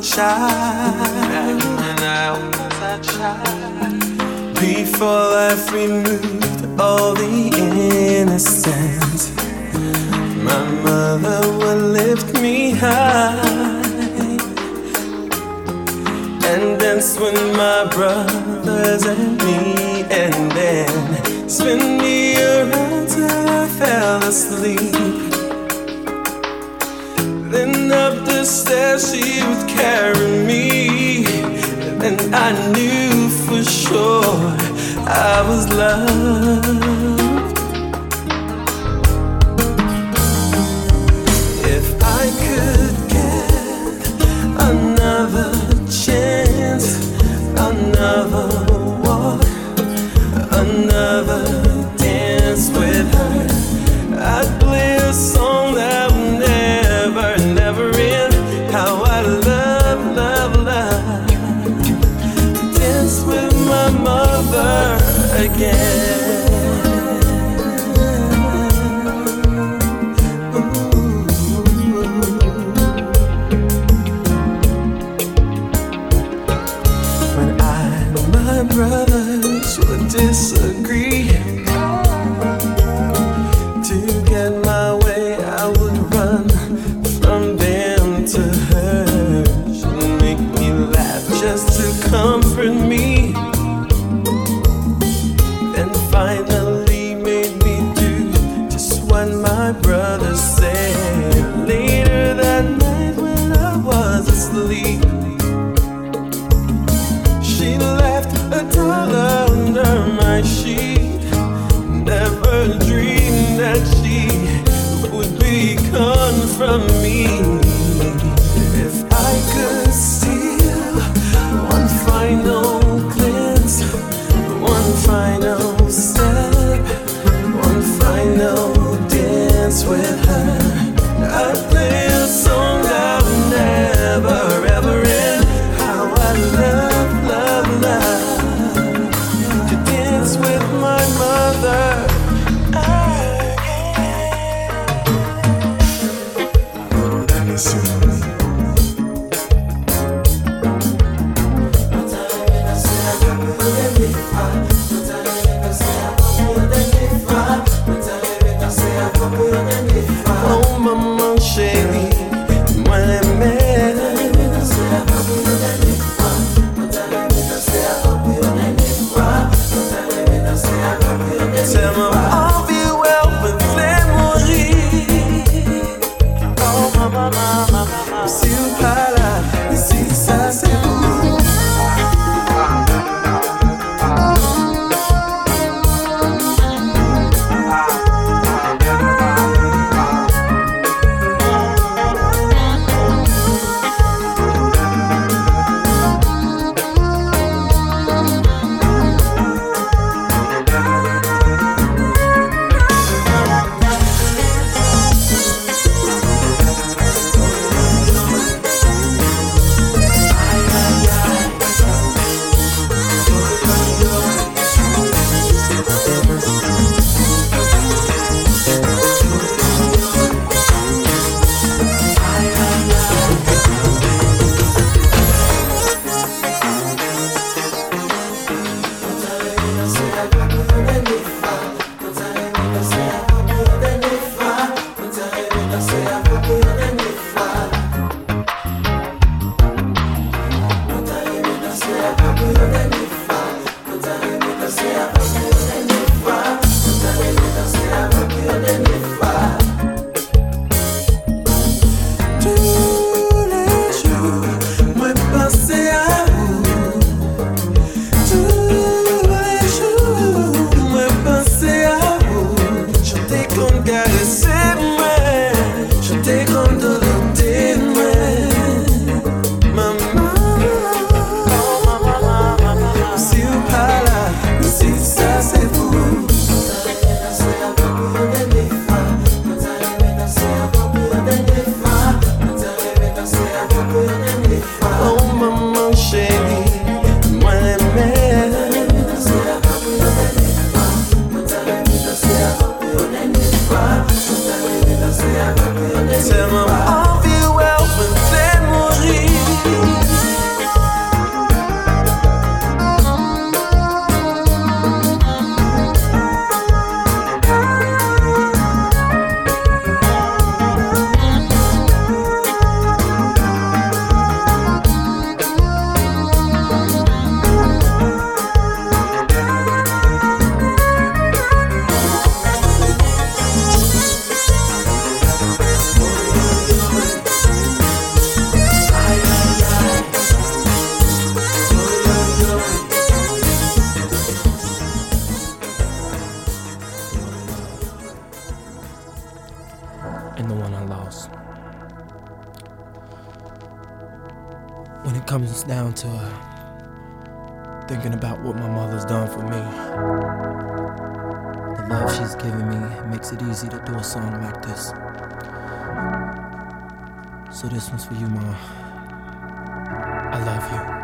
child. Back I was a child. Before life removed all the innocence, my mother would lift me high and dance with my brothers and me, and then spin me around till I fell asleep. promised she would carry me. And I knew for sure I was loved. down to uh, thinking about what my mother's done for me. The love she's given me makes it easy to do a song like this. So this one's for you, Mom. I love you.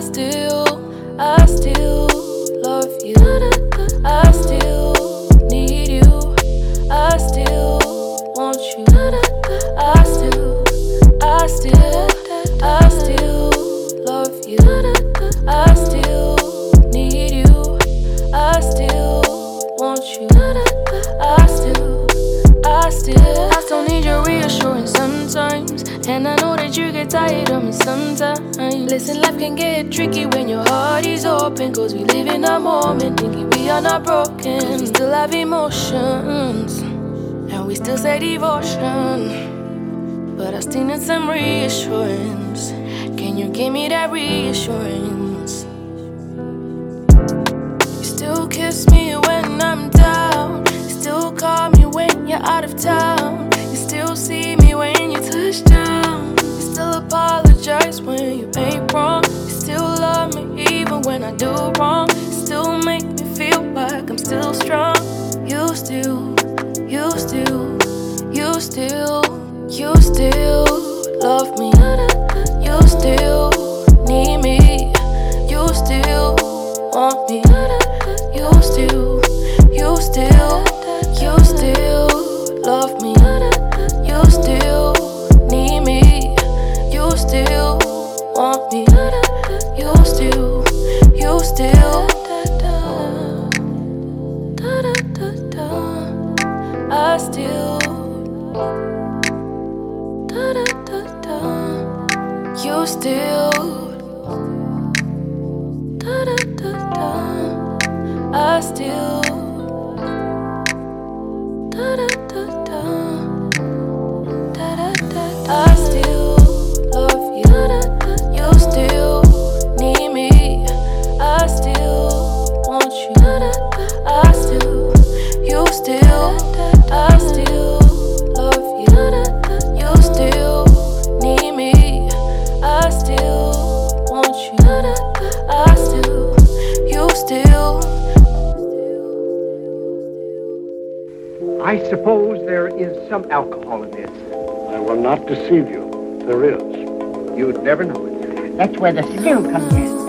Still tired of me sometimes. Listen, life can get tricky when your heart is open. Cause we live in a moment, thinking we are not broken. We still have emotions, and we still say devotion. But I still need some reassurance. Can you give me that reassurance? You still kiss me when I'm down. You still call me when you're out of town. Apologize when you ain't wrong. You still love me even when I do wrong. You still make me feel like I'm still strong. You still, you still, you still, you still love me. You still need me. You still want me. Still want me. You still, you still. I still. You still. I still. There is some alcohol in this. I will not deceive you. There is. You'd never know it. That's where the stew comes in.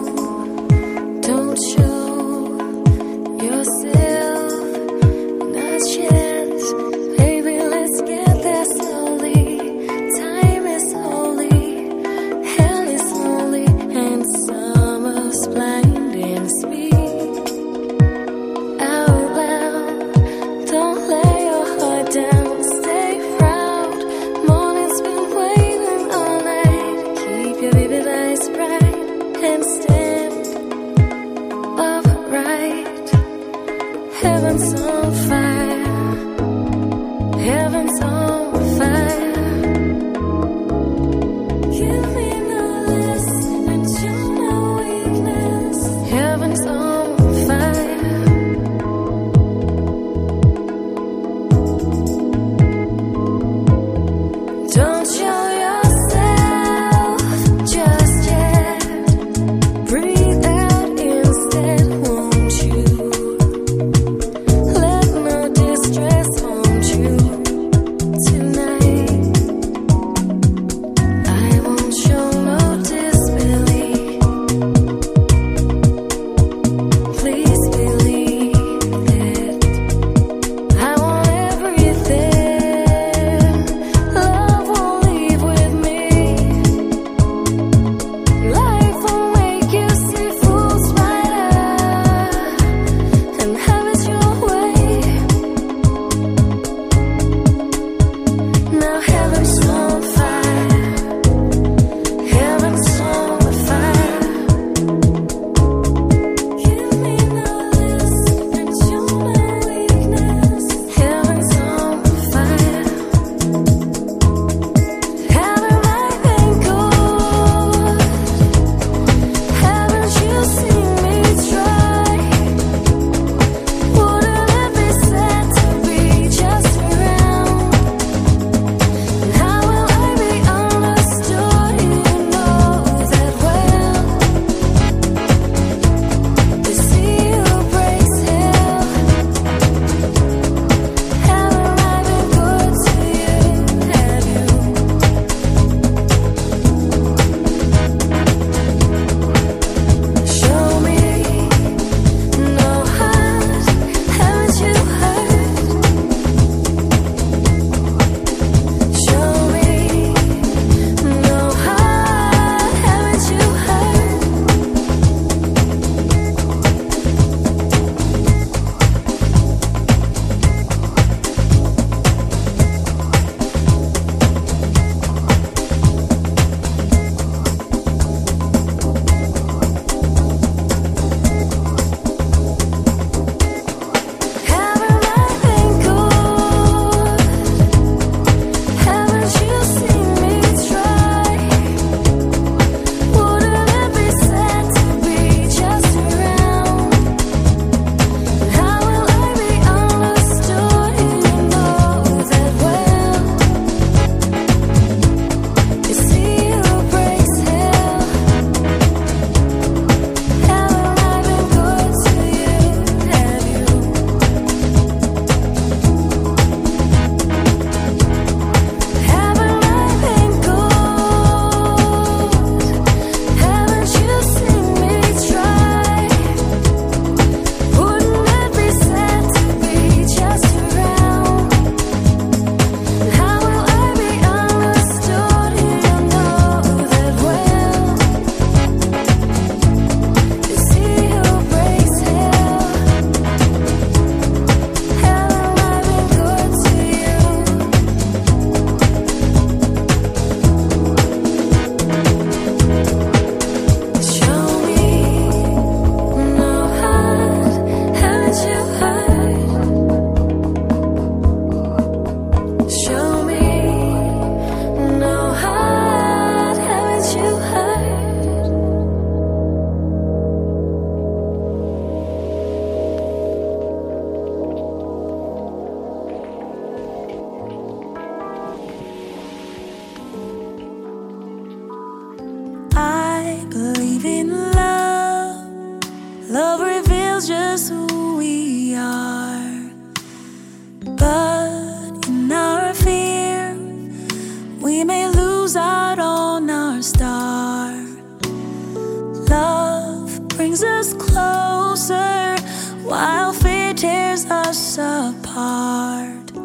tears us apart.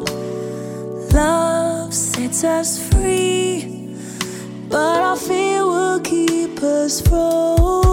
Love sets us free, but our fear will keep us from.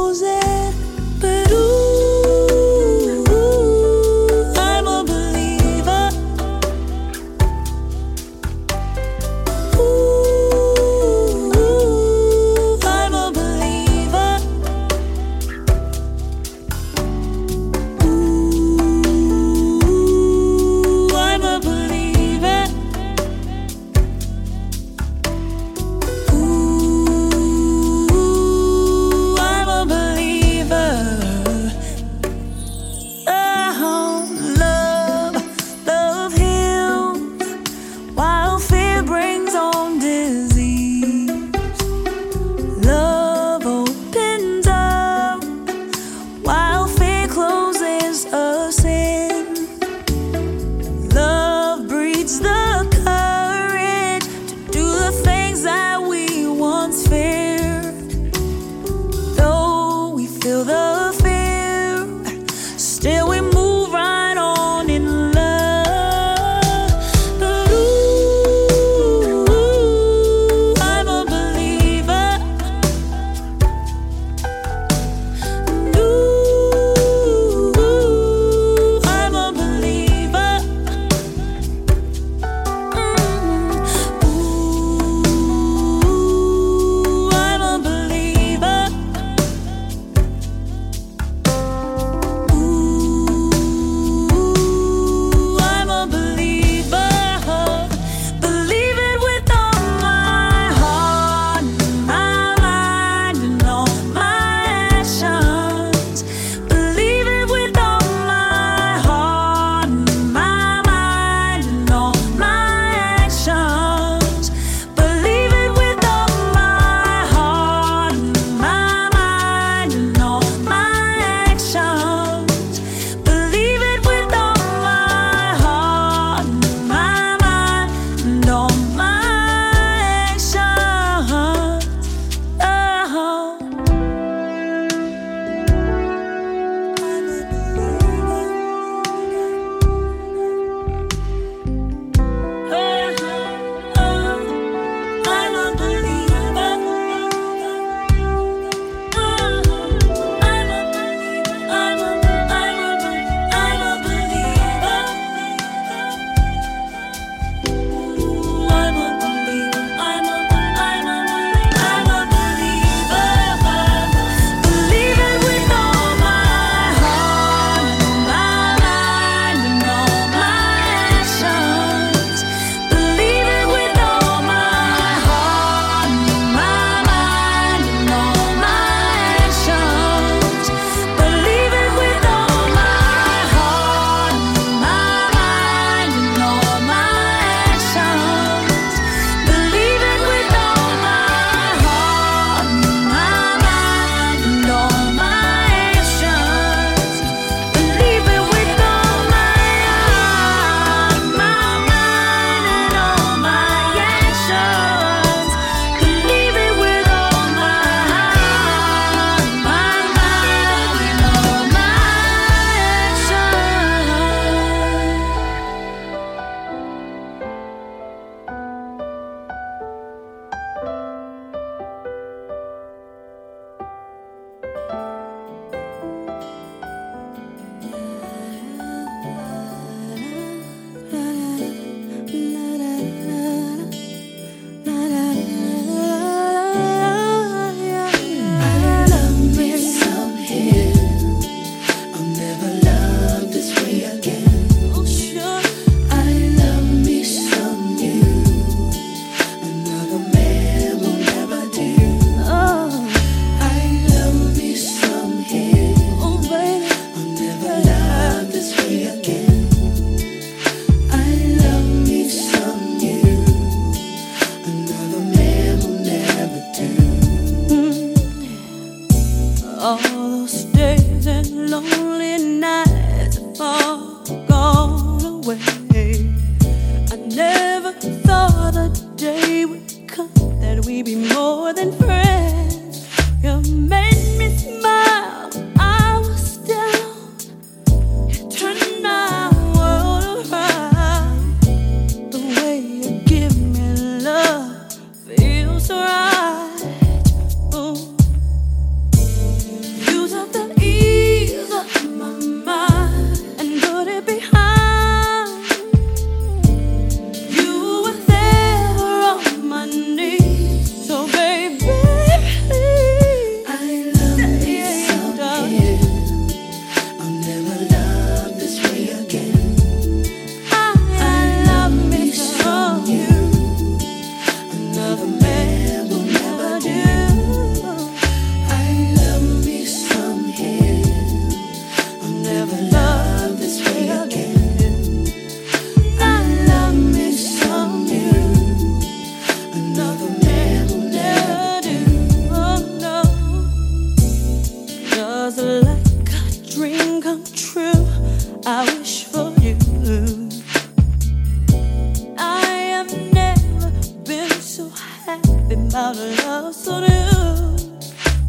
the amount of love so new.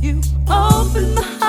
You opened my heart.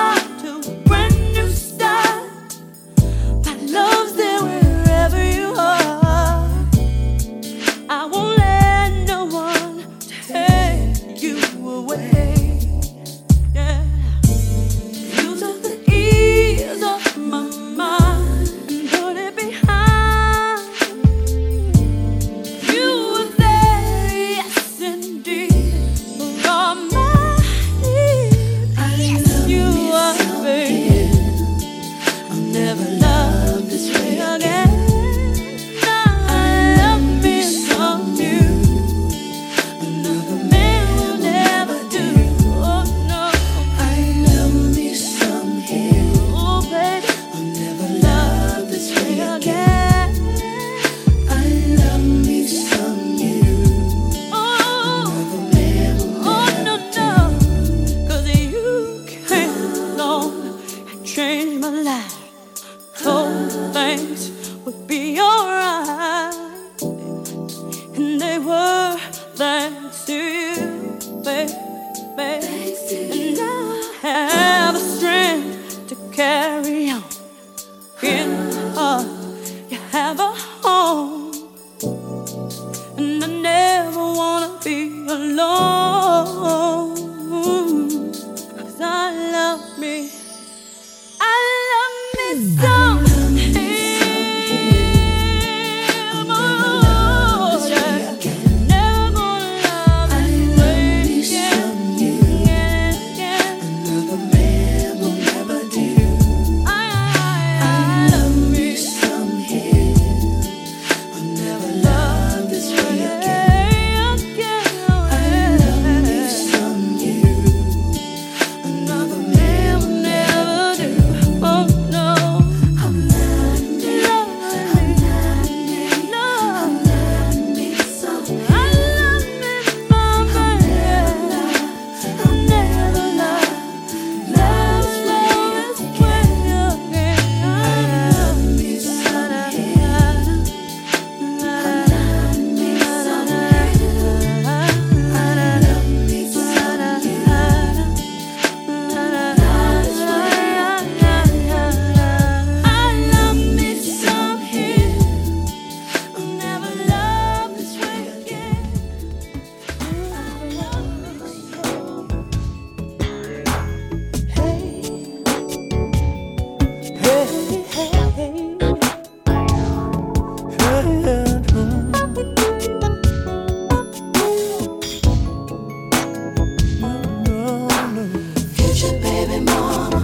Mom.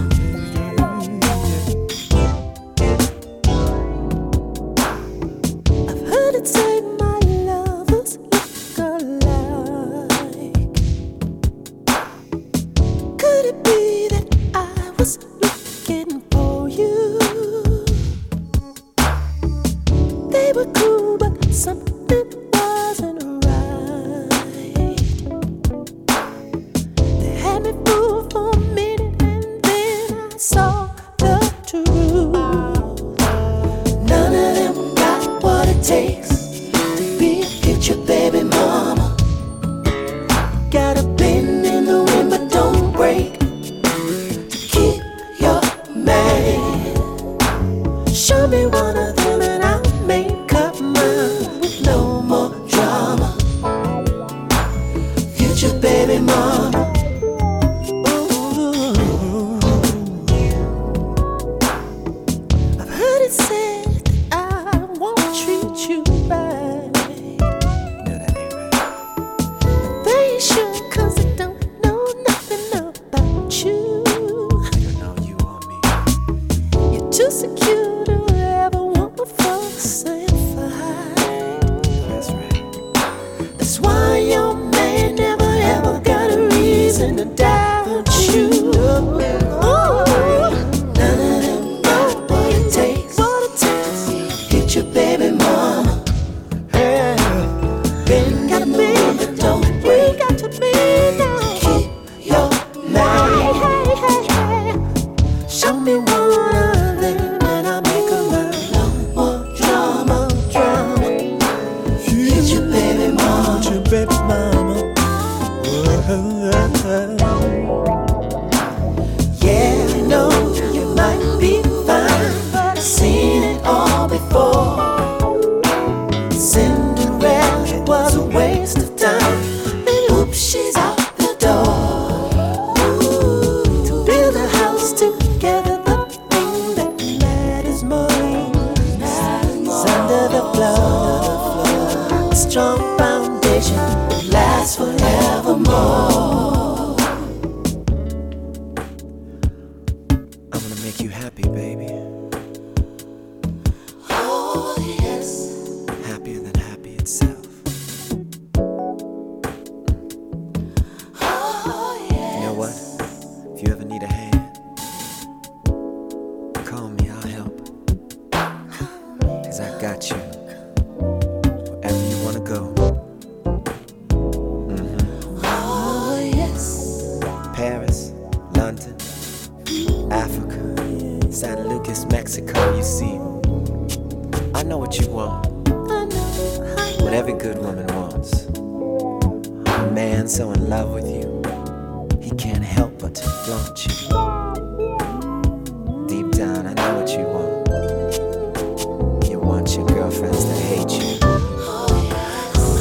San Lucas, Mexico, you see. I know what you want. What every good woman wants. A man so in love with you, he can't help but to flaunt you. Deep down, I know what you want. You want your girlfriends to hate you.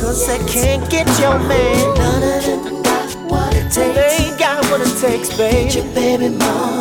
Cause I can't get your man. None of them got what it takes. They ain't got what it takes, baby. Get your baby mom.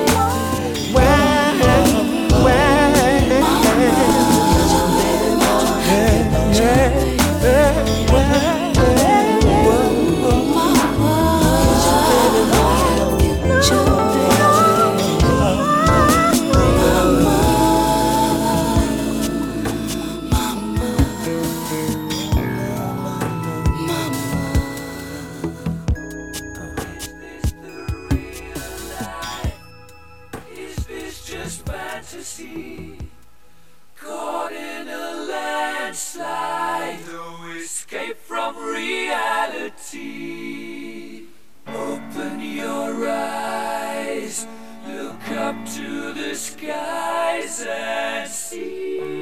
up to the skies and see.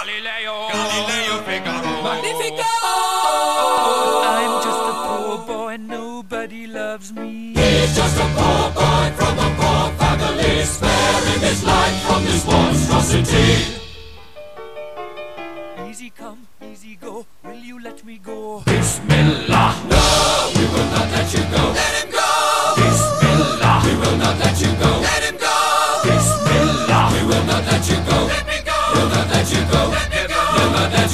Galileo, Galileo Figaro, Magnifico. I'm just a poor boy, nobody loves me. He's just a poor boy from a poor family, sparing his life from this monstrosity. Easy come, easy go, will you let me go? Bismillah, no, we will not let you go. Let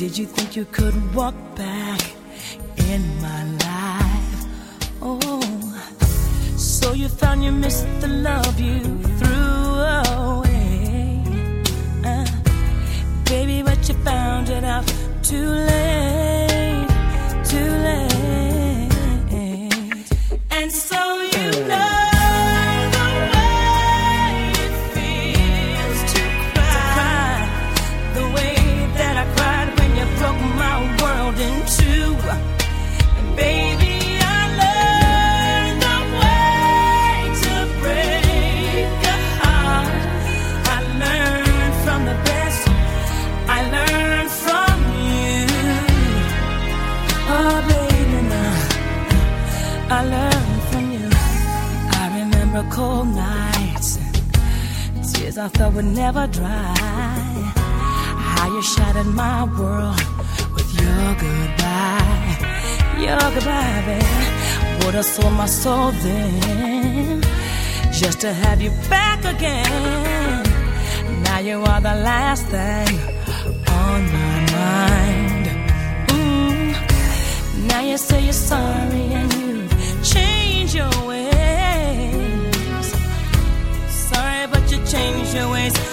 Did you think you could walk back in my life? Oh, so you found you missed the love you threw away. Uh, baby, but you found it out too late. cold nights, tears I thought would never dry. How you shattered my world with your goodbye, your goodbye, baby. Would have sold my soul then just to have you back again. Now you are the last thing on my mind. Mm. Now you say you're sorry and you change your way. change your ways.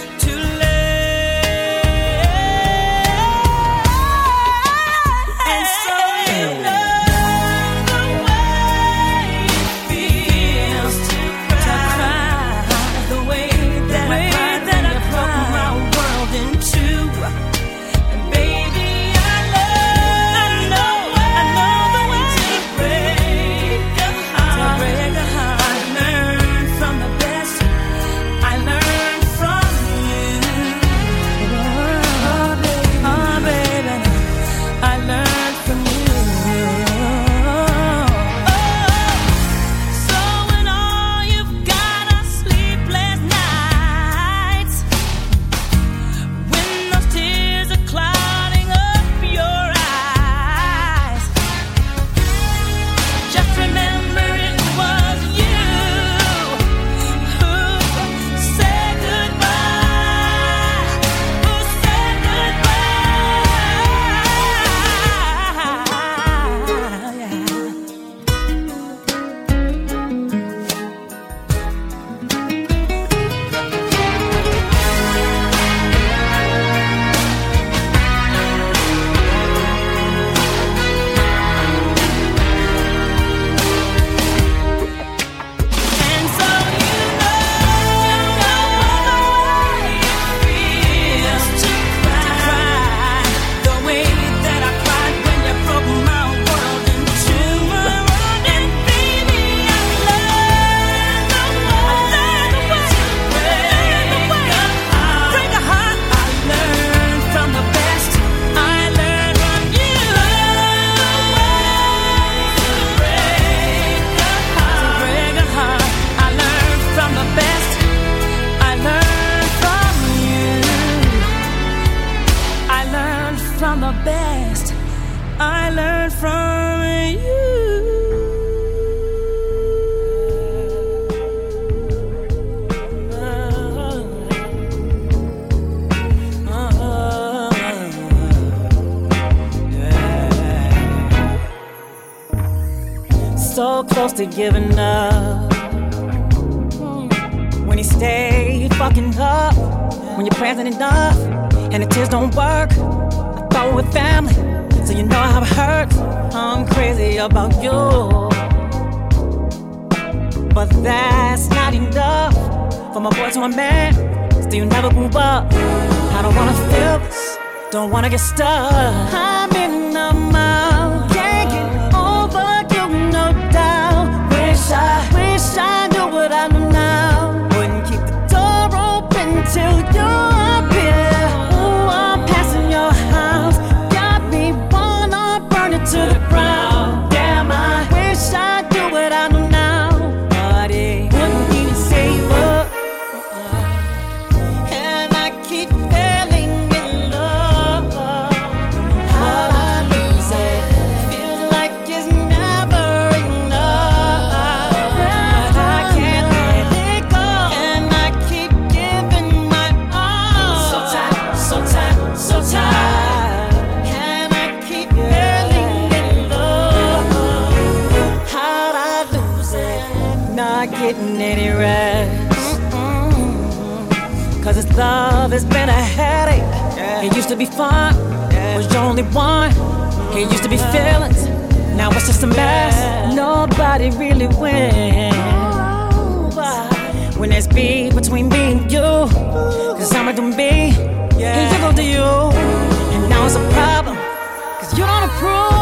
Giving up. Mm. When you stay fucking up, when you're present enough, and the tears don't work. I thought we're family, so you know how it hurts. I'm crazy about you. But that's not enough for my boy to a man. Still you never grew up. I don't wanna feel this, don't wanna get stuck. Has been a headache. It used to be fun, was your only one. It used to be feelings, now it's just a mess. Nobody really wins. Oh. When there's beef between me and you, cause I'm doing me, and you go to you. And now it's a problem, cause you don't approve.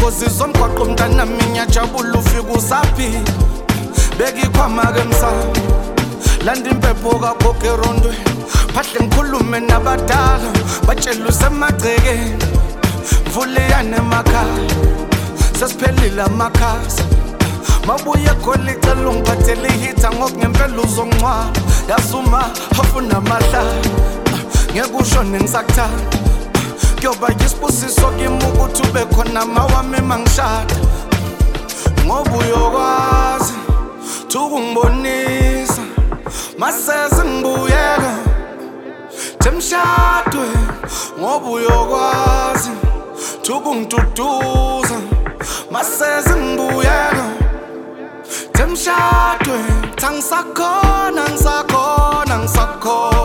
Kule ngozi zomgwaqo mntanami ngiyajabula ufika usaphila beka ikhwama ke msana landa impepho kagogo erondweni phahle ngikhulume nabadala batshela usemagcekeni mvuliyane emakhaya sesiphelile amakhasa mabuye khona icela ungiphathele ihitha ngokungempela uzongcwaba. Yazuma afuna amahlala ngeke ushone ngisakuthanda kuyoba yisibusiso kimi ukuthi ube khona mawami mangishada ngoba uyokwazi thukungibonisa maseze ngibuyeka. Temshadwe ngoba uyokwazi thukungiduduza maseze ngibuyeka. Temshadwe tangisakhona ngisakhona ngisakhona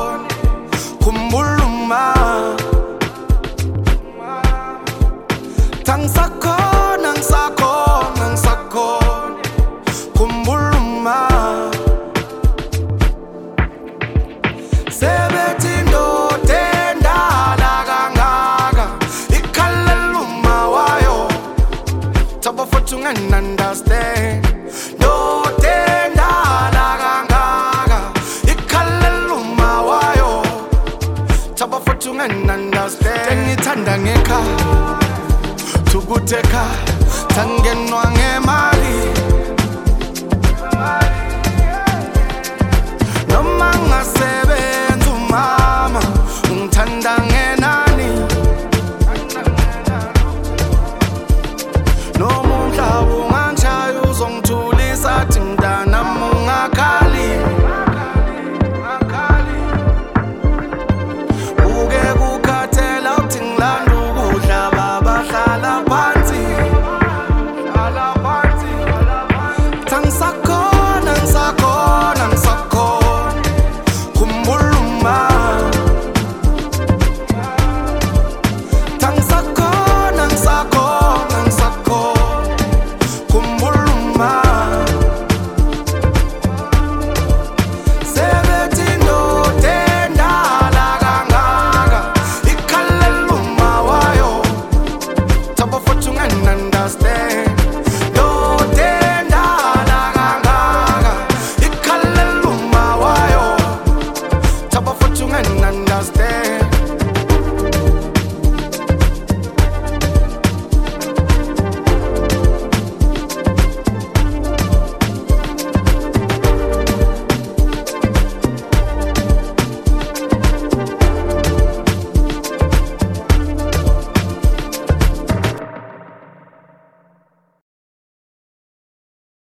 ngekhaya thukutheka thangenwa ngemali